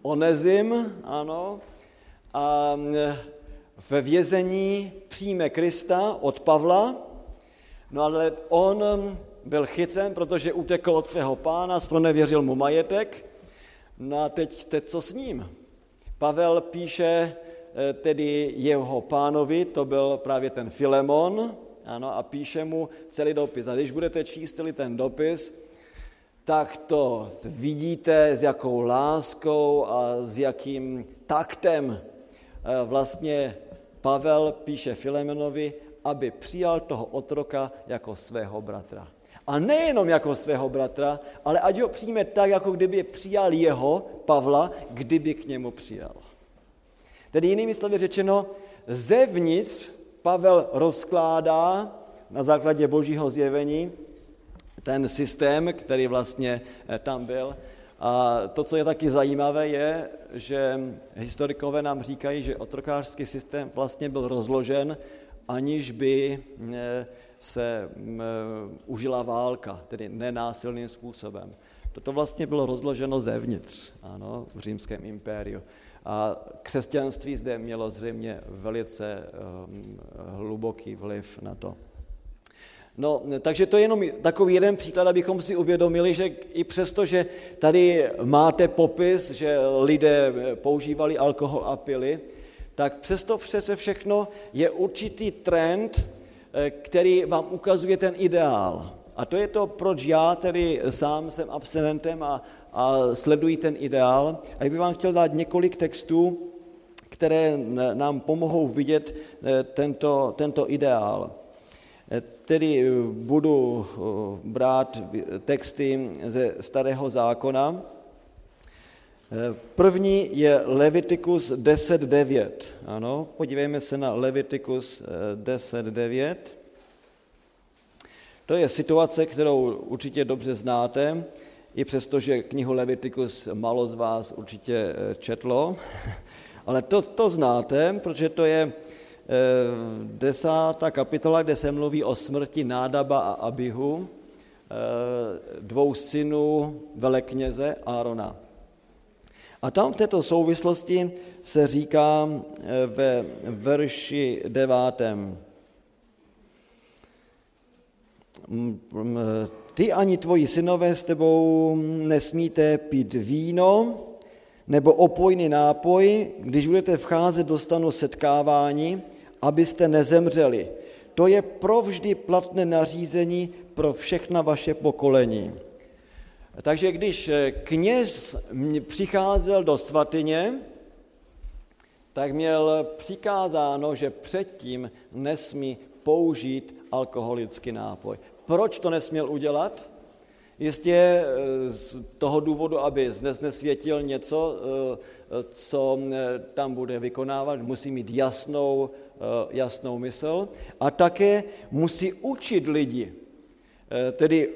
Onezim, ano, a ve vězení přijme Krista od Pavla, no ale on byl chycen, protože utekl od svého pána, spronevěřil mu majetek. No a teď, teď co s ním? Pavel píše eh, tedy jeho pánovi, to byl právě ten Filemon, ano, a píše mu celý dopis. A když budete číst celý ten dopis, tak to vidíte, s jakou láskou a s jakým taktem eh, vlastně Pavel píše Filemonovi, aby přijal toho otroka jako svého bratra. A nejenom jako svého bratra, ale ať ho přijme tak, jako kdyby přijal jeho, Pavla, kdyby k němu přijal. Tedy jinými slovy řečeno, zevnitř Pavel rozkládá na základě božího zjevení ten systém, který vlastně eh, tam byl. A to, co je taky zajímavé, je, že historikové nám říkají, že otrokářský systém vlastně byl rozložen, aniž by eh, se mm, eh, užila válka, tedy nenásilným způsobem. Toto vlastně bylo rozloženo zevnitř ano, v římském impériu. A křesťanství zde mělo zřejmě velice um, hluboký vliv na to. No, takže to je jenom takový jeden příklad, abychom si uvědomili, že i přesto, že tady máte popis, že lidé používali alkohol a pili, tak přesto přece všechno je určitý trend, eh, který vám ukazuje ten ideál. A to je to, proč já tedy sám jsem abstinentem a, a sleduji ten ideál. A bych vám chtěl dát několik textů, které nám pomohou vidět eh, tento, tento ideál. Eh, tedy budu brát texty ze Starého zákona. První je Levitikus 10.9. Ano, podívejme se na Levitikus 10.9. To je situace, kterou určitě dobře znáte, i přesto, že knihu Levitikus malo z vás určitě eh, četlo, ale to, to znáte, protože to je eh, desátá kapitola, kde se mluví o smrti Nádaba a Abihu, eh, dvou synů velekněze Árona. A tam v této souvislosti se říká ve verši devátém, ty ani tvoji synové s tebou nesmíte pít víno nebo opojný nápoj, když budete vcházet do stanu setkávání, abyste nezemřeli. To je provždy platné nařízení pro všechna vaše pokolení. Takže když kněz přicházel do svatyně, tak měl přikázáno, že předtím nesmí použít alkoholický nápoj. Proč to nesměl udělat? Jistě eh, z toho důvodu, aby nesvětil něco, eh, co eh, tam bude vykonávat, musí mít jasnou, jasnou mysl a také musí učit lidi. Tedy,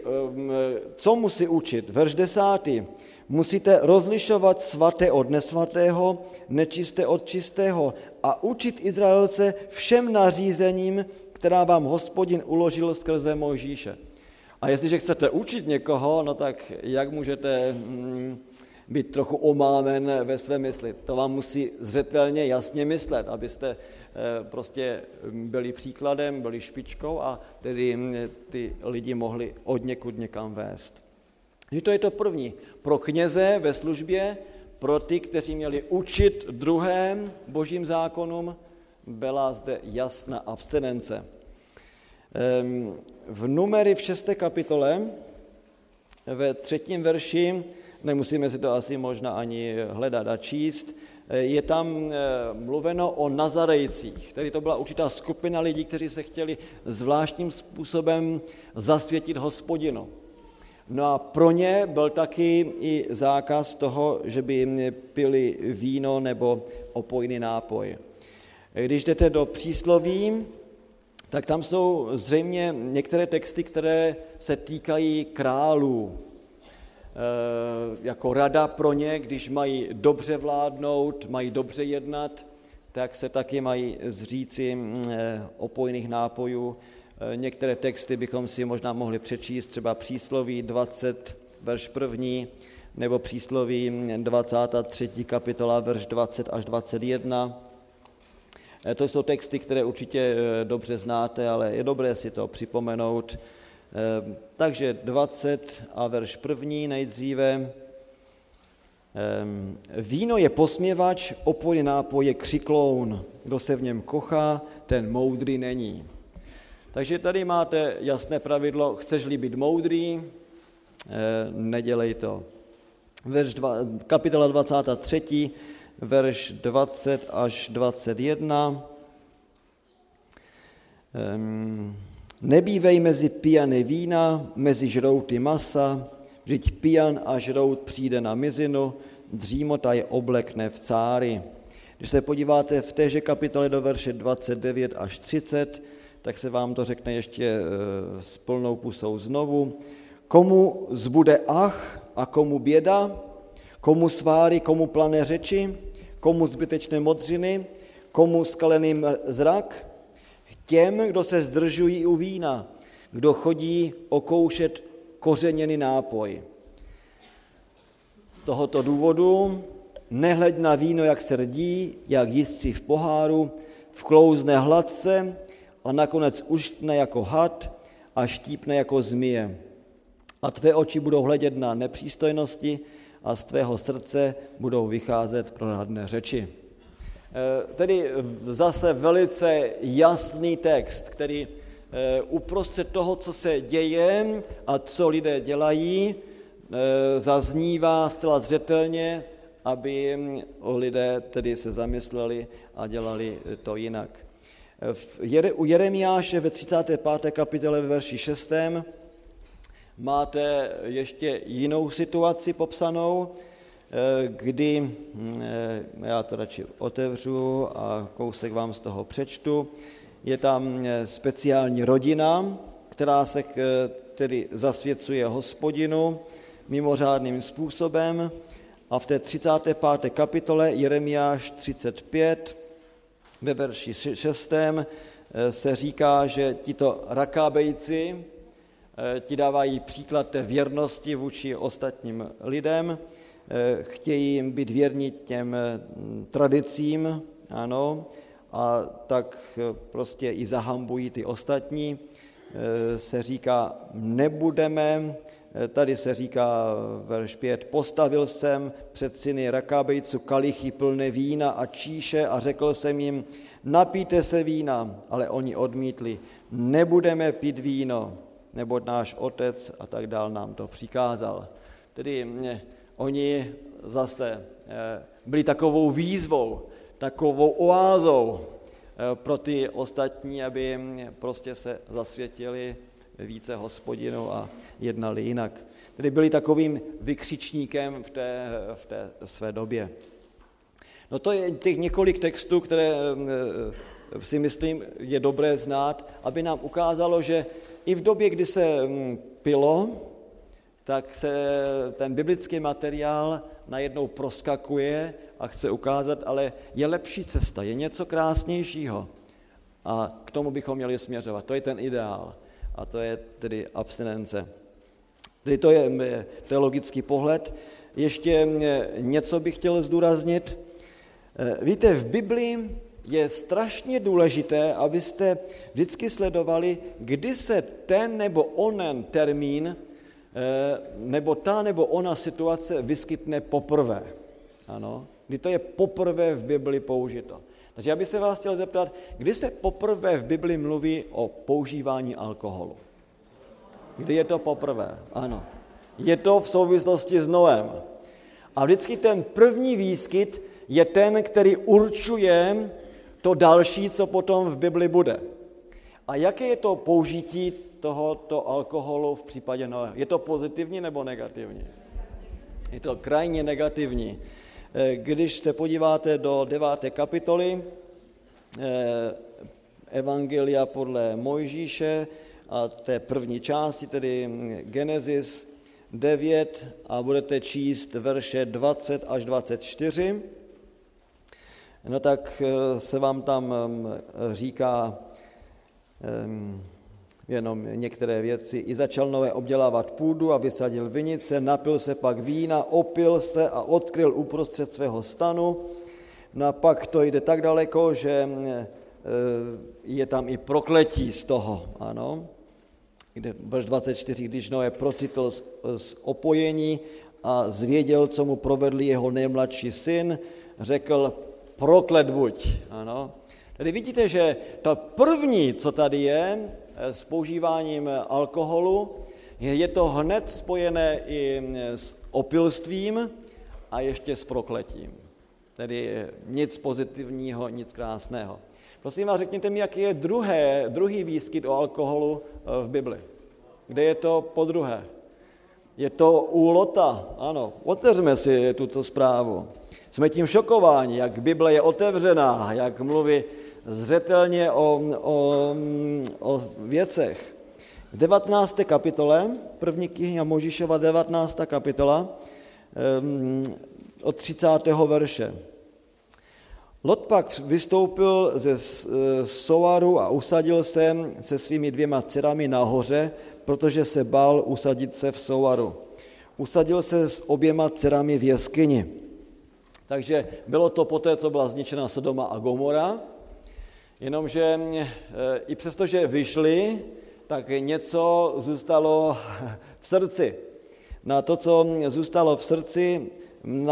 co musí učit? Verš desátý. Musíte rozlišovat svaté od nesvatého, nečisté od čistého a učit Izraelce všem nařízením, která vám hospodin uložil skrze Mojžíše. A jestliže chcete učit někoho, no tak jak můžete mm, být trochu omámen ve své mysli? To vám musí zřetelně jasně myslet, abyste eh, prostě byli příkladem, byli špičkou a tedy mm, ty lidi mohli od někud někam vést. Že to je to první. Pro kněze ve službě, pro ty, kteří měli učit druhém božím zákonům, byla zde jasná abstinence. V numery v šesté kapitole, ve třetím verši, nemusíme si to asi možná ani hledat a číst, je tam mluveno o Nazarejcích. Tedy to byla určitá skupina lidí, kteří se chtěli zvláštním způsobem zasvětit hospodinu. No a pro ně byl taky i zákaz toho, že by pili víno nebo opojný nápoj. Když jdete do přísloví, tak tam jsou zřejmě některé texty, které se týkají králů. E, jako rada pro ně, když mají dobře vládnout, mají dobře jednat, tak se taky mají zříci e, opojných nápojů. E, některé texty bychom si možná mohli přečíst, třeba přísloví 20, verš první, nebo přísloví 23. kapitola, verš 20 až 21. Eh, to jsou texty, které určitě eh, dobře znáte, ale je dobré si to připomenout. Eh, takže 20 a verš první nejdříve. Víno je posměvač, nápoj je křikloun. Kdo se v něm kochá, ten moudrý není. Takže tady máte jasné pravidlo, chceš-li být moudrý, nedělej to. Verš dva, kapitola 23 verš 20 až 21. Nebývej mezi pijany vína, mezi žrouty masa, vždyť pijan a žrout přijde na mizinu, dřímota je oblekne v cáry. Když se podíváte v téže kapitole do verše 29 až 30, tak se vám to řekne ještě eh, s plnou pusou znovu. Komu zbude ach a komu běda, komu sváry, komu plané řeči, komu zbytečné modřiny, komu skalený zrak, těm, kdo se zdržují u vína, kdo chodí okoušet kořeněný nápoj. Z tohoto důvodu nehleď na víno, jak se rdí, jak jistří v poháru, vklouzne hladce a nakonec uštne jako had a štípne jako zmije. A tvé oči budou hledět na nepřístojnosti a z tvého srdce budou vycházet prohradné řeči. Eh, tedy zase velice jasný text, který eh, uprostřed toho, co se děje a co lidé dělají, eh, zaznívá zcela zřetelně, aby lidé tedy se zamysleli a dělali to jinak. U Jeremiáše ve 35. kapitole ve verši 6. máte ještě jinou situaci popsanou, Eh, kdy, mm, eh, já to radši otevřu a kousek vám z toho přečtu, je tam eh, speciální rodina, která se tedy zasvěcuje hospodinu mimořádným způsobem a v té 35. kapitole Jeremiáš 35 ve verši 6. se říká, že tito rakábejci ti dávají příklad té věrnosti vůči ostatním lidem, Eh, chtějí být věrni těm eh, tradicím, ano, a tak eh, prostě i zahambují ty ostatní. Se říká, nebudeme, tady se říká verš 5, postavil jsem před syny Rakábejcu kalichy plné vína a číše a řekl jsem jim, napíte se vína, ale oni odmítli, nebudeme pít víno, nebo náš otec a tak dál nám to přikázal. Tedy oni zase eh, byli takovou výzvou, takovou oázou eh, pro ty ostatní, aby prostě se zasvětili více hospodinu a jednali jinak. Tedy byli takovým vykřičníkem v té, v té své době. No to je těch několik textů, které eh, si myslím je dobré znát, aby nám ukázalo, že i v době, kdy se hm, pilo, tak se ten biblický materiál najednou proskakuje a chce ukázat, ale je lepší cesta, je něco krásnějšího. A k tomu bychom měli směřovat. To je ten ideál. A to je tedy abstinence. Tedy to je teologický pohled. Ještě něco bych chtěl zdůraznit. E, víte, v Biblii je strašně důležité, abyste vždycky sledovali, kdy se ten nebo onen termín Eh, nebo ta nebo ona situace vyskytne poprvé. Ano, kdy to je poprvé v Bibli použito. Takže já bych se vás chtěl zeptat, kdy se poprvé v Bibli mluví o používání alkoholu? Kdy je to poprvé? Ano. Je to v souvislosti s Noem. A vždycky ten první výskyt je ten, který určuje to další, co potom v Bibli bude. A jaké je to použití tohoto alkoholu v případě Noé. Je to pozitivní nebo negativní? Je to krajně negativní. Eh, když se podíváte do deváté kapitoly eh, Evangelia podle Mojžíše a té první části, tedy Genesis 9 a budete číst verše 20 až 24, no tak eh, se vám tam říká, jenom některé věci. I začal nové obdělávat půdu a vysadil vinice, napil se pak vína, opil se a odkryl uprostřed svého stanu. No a pak to jde tak daleko, že eh, je tam i prokletí z toho, ano. Kde verš 24, když Noé procitl z, z opojení a zvěděl, co mu provedl jeho nejmladší syn, řekl, proklet buď, ano. Tady vidíte, že to první, co tady je, s používáním alkoholu. Je to hned spojené i s opilstvím a ještě s prokletím. Tedy nic pozitivního, nic krásného. Prosím vás, řekněte mi, jaký je druhé, druhý výskyt o alkoholu v Bibli. Kde je to po druhé? Je to u Lota, ano. Otevřeme si tuto zprávu. Jsme tím šokováni, jak Bible je otevřená, jak mluví zřetelně o, o, o věcech. V 19. kapitole, první kniha Možíšova 19. kapitola, um, od 30. verše. Lot pak vystoupil ze Soaru a usadil se se svými dvěma dcerami nahoře, protože se bál usadit se v Soaru. Usadil se s oběma dcerami v jeskyni. Takže bylo to poté, co byla zničena Sodoma a Gomora, jenomže eh, i přesto, že vyšli, tak něco zůstalo v srdci. Na to, co zůstalo v srdci,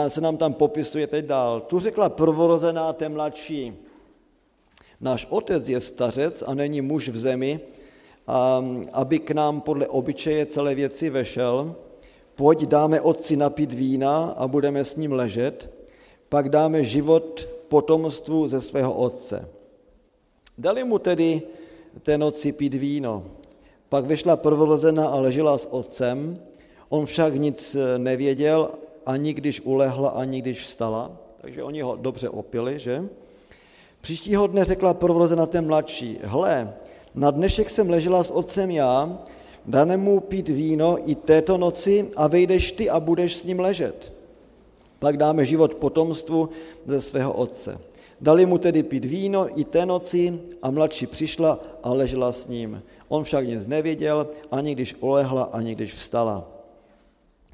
se nám tam popisuje teď dál. Tu řekla prvorozená té mladší. Náš otec je stařec a není muž v zemi, a aby k nám podle obyčeje celé věci vešel, pojď dáme otci napít vína a budeme s ním ležet, pak dáme život potomstvu ze svého otce. Dali mu tedy té noci pít víno. Pak vyšla prvorozená a ležela s otcem, on však nic nevěděl, ani když ulehla, ani když vstala, takže oni ho dobře opili, že? Příštího dne řekla prvorozená ten mladší, hle, na dnešek jsem ležela s otcem já, dane mu pít víno i této noci a vejdeš ty a budeš s ním ležet. Pak dáme život potomstvu ze svého otce. Dali mu tedy pít víno i té noci a mladší přišla a ležela s ním. On však nic nevěděl, ani když olehla, ani když vstala.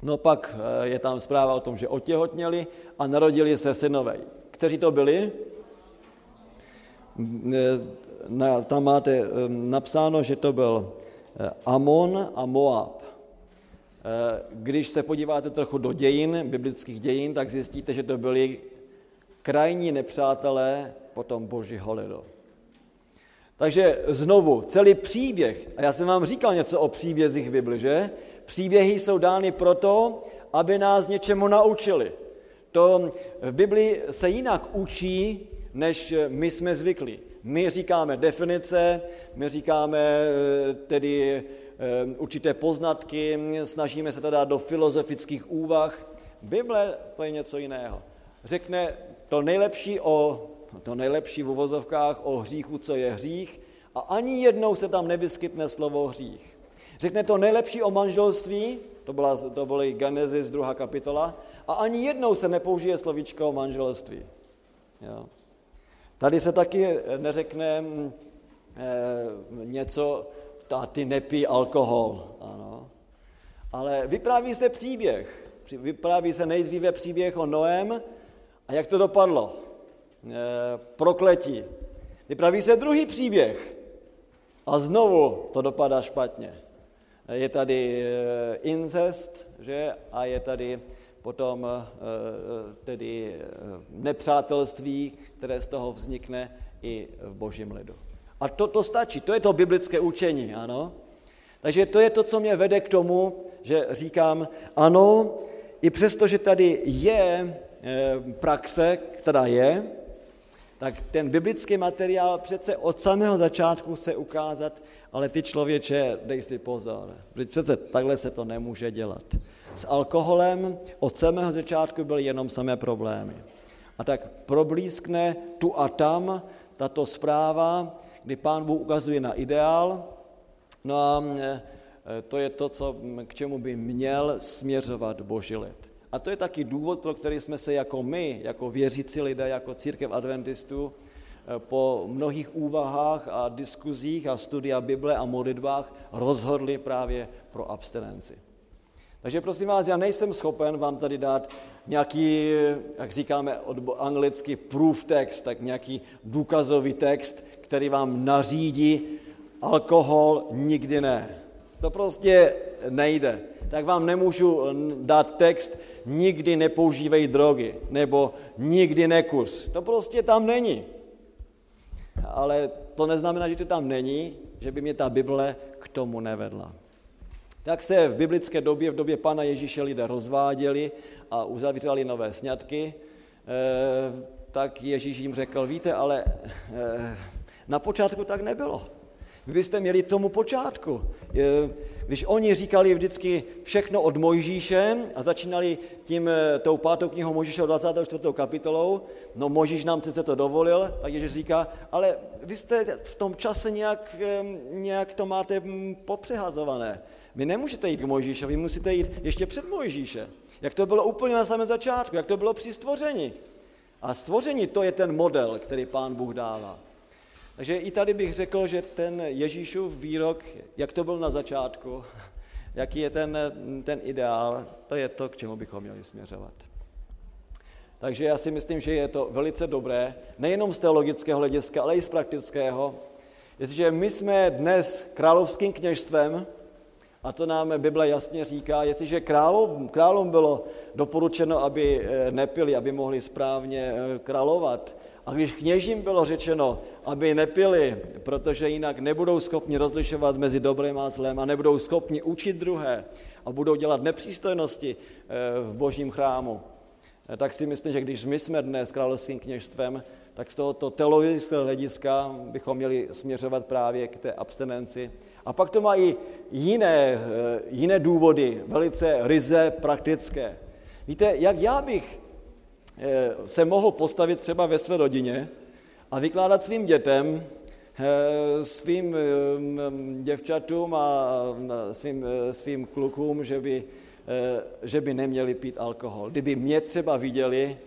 No pak eh, je tam zpráva o tom, že otěhotněli a narodili se synové. Kteří to byli? na, tam máte napsáno, že to byl eh, Amon a Moab. Eh, když se podíváte trochu do dějin, biblických dějin, tak zjistíte, že to byli krajní nepřátelé potom božího lidu. Takže znovu, celý příběh, a já jsem vám říkal něco o příbězích Bibli, že? Příběhy jsou dány proto, aby nás něčemu naučili. To v Biblii se jinak učí, než my jsme zvyklí. My říkáme definice, my říkáme eh, tedy určité poznatky, snažíme se to dát do filozofických úvah. Bible to je něco jiného. Řekne to nejlepší o to nejlepší v uvozovkách o hříchu, co je hřích, a ani jednou se tam nevyskytne slovo hřích. Řekne to nejlepší o manželství, to, byla, to byly Genesis, druhá kapitola, a ani jednou se nepoužije slovíčko o manželství. Jo. Tady se taky neřekne mm, eh, něco, ta, ty nepí alkohol, ano. Ale vypráví se příběh. Vypráví se nejdříve příběh o Noém a jak to dopadlo. Eh, prokletí. Vypráví se druhý příběh a znovu to dopadá špatně. Je tady eh, incest, že? A je tady potom eh, tedy nepřátelství, které z toho vznikne i v božím lidu. A to, to stačí, to je to biblické učení, ano. Takže to je to, co mě vede k tomu, že říkám, ano, i přesto, že tady je praxe, která je, tak ten biblický materiál přece od samého začátku chce ukázat, ale ty člověče, dej si pozor, přece takhle se to nemůže dělat. S alkoholem od samého začátku byly jenom samé problémy. A tak problískne tu a tam tato zpráva, kdy pán Bůh ukazuje na ideál, no a e, to je to, co, k čemu by měl směřovat boží lid. A to je taky důvod, pro který jsme se jako my, jako věřící lidé, jako církev adventistů, eh, po mnohých úvahách a diskuzích a studia Bible a modlitbách rozhodli právě pro abstinenci. Takže prosím vás, já nejsem schopen vám tady dát nějaký, jak říkáme anglicky, proof text, tak nějaký důkazový text, který vám nařídí alkohol nikdy ne. To prostě nejde. Tak vám nemůžu dát text, nikdy nepoužívej drogy, nebo nikdy nekus. To prostě tam není. Ale to neznamená, že to tam není, že by mě ta Bible k tomu nevedla. Tak se v biblické době, v době Pana Ježíše lidé rozváděli a uzavírali nové sňatky, eh, tak Ježíš jim řekl, víte, ale eh, Na počátku tak nebylo. Vy byste měli tomu počátku. Když oni říkali vždycky všechno od Mojžíše a začínali tím, eh, tou pátou knihou Mojžíše 24. kapitolou, no Mojžíš nám přece to dovolil, tak Ježíš říká, ale vy jste v tom čase nějak, eh, nějak to máte hm, popřehazované. Vy nemůžete jít k Mojžíšovi, vy musíte jít ještě před Mojžíše. Jak to bylo úplně na samém začátku, jak to bylo při stvoření. A stvoření to je ten model, který pán Bůh dává. Takže i tady bych řekl, že ten Ježíšův výrok, jak to byl na začátku, jaký je ten, ten ideál, to je to, k čemu bychom měli směřovat. Takže já si myslím, že je to velice dobré, nejenom z teologického hlediska, ale i z praktického. Jestliže my jsme dnes královským kněžstvem, a to nám Bible jasně říká, jestliže králům, králům bylo doporučeno, aby eh, nepili, aby mohli správně eh, královat, a když kněžím bylo řečeno, aby nepili, protože jinak nebudou schopni rozlišovat mezi dobrým a zlem a nebudou schopni učit druhé a budou dělat nepřístojnosti eh, v božím chrámu, eh, tak si myslím, že když my jsme dnes královským kněžstvem, tak z tohoto teologického hlediska bychom měli směřovat právě k té abstinenci. A pak to mají jiné, eh, jiné důvody, velice ryze praktické. Víte, jak já bych se mohl postavit třeba ve své rodině a vykládat svým dětem, eh, svým eh, děvčatům a svým, eh, svým klukům, že by, že by neměli pít alkohol. Kdyby mě třeba viděli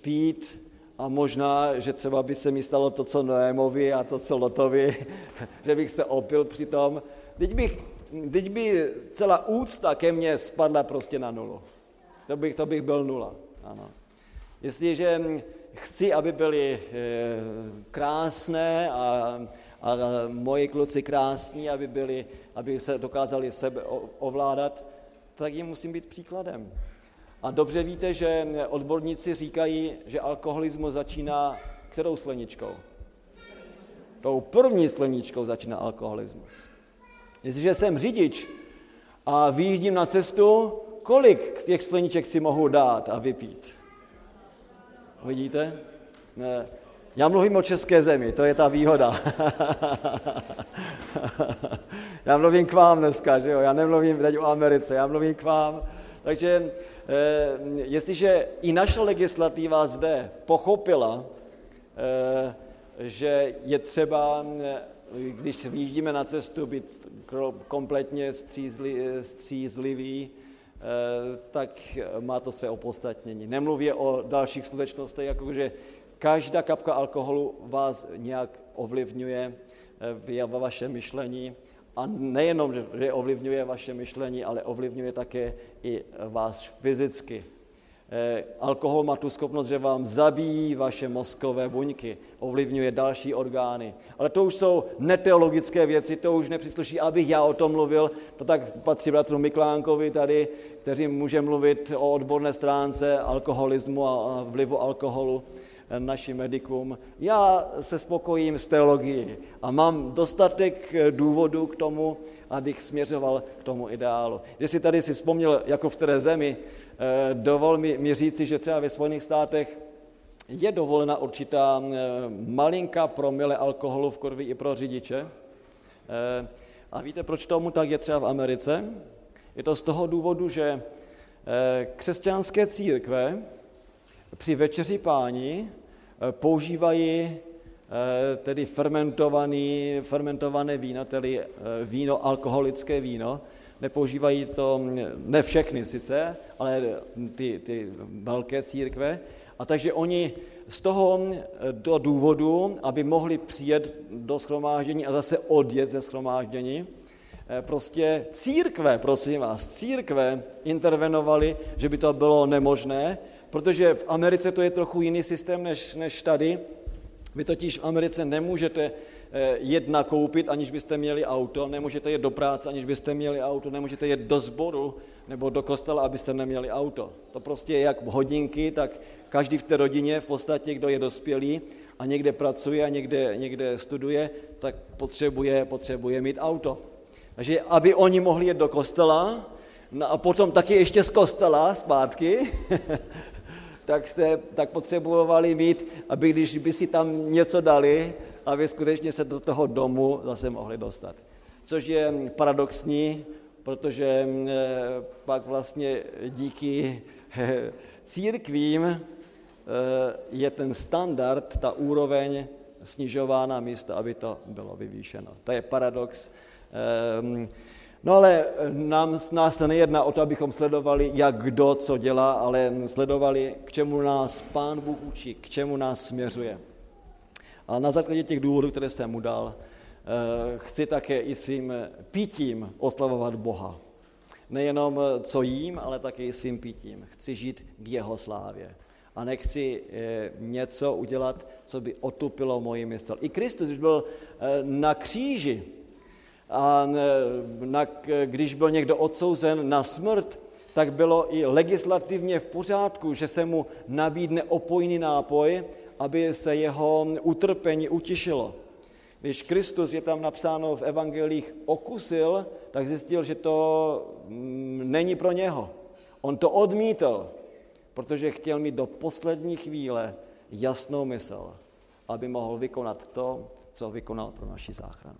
pít a možná, že třeba by se mi stalo to, co Noémovi a to, co Lotovi, že bych se opil přitom, teď, bych, teď by celá úcta ke mně spadla prostě na nulu. To bych, to bych byl nula. Ano. Jestliže chci, aby byly eh, krásné a, a moji kluci krásní, aby, byli, aby se dokázali sebe ovládat, tak jim musím být příkladem. A dobře víte, že odborníci říkají, že alkoholismus začíná kterou sleničkou? Tou první sleničkou začíná alkoholismus. Jestliže jsem řidič a vyjíždím na cestu, kolik těch sleniček si mohu dát a vypít? Vidíte? Ne. Já mluvím o české zemi, to je ta výhoda. já mluvím k vám dneska, že jo? Já nemluvím teď o Americe, já mluvím k vám. Takže eh, jestliže i naše legislativa zde pochopila, eh, že je třeba, eh, když vyjíždíme na cestu, být kompletně střízli, střízlivý, Eh, tak má to své opodstatnění. Nemluvě o dalších skutečnostech, jako že každá kapka alkoholu vás nějak ovlivňuje eh, v vašem myšlení a nejenom, že ovlivňuje vaše myšlení, ale ovlivňuje také i vás fyzicky. Eh, alkohol má tu schopnost, že vám zabíjí vaše mozkové buňky, ovlivňuje další orgány. Ale to už jsou neteologické věci, to už nepřísluší, abych já o tom mluvil. To tak patří bratru Miklánkovi tady, kteří může mluvit o odborné stránce alkoholismu a vlivu alkoholu eh, našim medikům. Já se spokojím s teologií a mám dostatek eh, důvodů k tomu, abych směřoval k tomu ideálu. Jestli tady si vzpomněl, jako v které zemi, dovol mi, mi říci, že třeba ve Spojených státech je dovolena určitá eh, malinká promile alkoholu v krvi i pro řidiče. Eh, a víte, proč tomu tak je třeba v Americe? Je to z toho důvodu, že křesťanské církve při večeři páni používají tedy fermentovaný, fermentované víno, tedy víno, alkoholické víno, nepoužívají to, ne všechny sice, ale ty, ty velké církve. A takže oni z toho do důvodu, aby mohli přijet do schromáždění a zase odjet ze schromáždění, eh, prostě církve, prosím vás, církve intervenovali, že by to bylo nemožné, protože v Americe to je trochu jiný systém než, než tady. Vy totiž v Americe nemůžete Eh, jet nakoupit, aniž byste měli auto, nemůžete jet do práce, aniž byste měli auto, nemůžete jet do sboru nebo do kostela, abyste neměli auto. To prostě je jak hodinky, tak každý v té rodině v podstatě, kdo je dospělý a někde pracuje a někde, někde studuje, tak potřebuje, potřebuje mít auto. Takže aby oni mohli jet do kostela, no a potom taky ještě z kostela zpátky, tak, jste, tak potřebovali mít, aby když by si tam něco dali, aby skutečně se do toho domu zase mohli dostat. Což je paradoxní, protože eh, pak vlastně díky eh, církvím eh, je ten standard, ta úroveň snižována místo, aby to bylo vyvýšeno. To je paradox. No ale nám, nás se nejedná o to, abychom sledovali, jak kdo co dělá, ale sledovali, k čemu nás Pán Bůh učí, k čemu nás směřuje. A na základě těch důvodů, které jsem mu dal, Eh, chci také i svým pitím oslavovat Boha. Nejenom eh, co jím, ale také i svým pitím. Chci žít k jeho slávě. A nechci eh, něco udělat, co by otupilo moji mysl. I Kristus, když byl na kříži, a když byl někdo odsouzen na smrt, tak bylo i legislativně v pořádku, že se mu nabídne opojný nápoj, aby se jeho utrpení utišilo. Když Kristus, je tam napsáno v evangelích, okusil, tak zjistil, že to mm, není pro něho. On to odmítl, protože chtěl mít do poslední chvíle jasnou mysl, aby mohl vykonat to, co vykonal pro naši záchranu.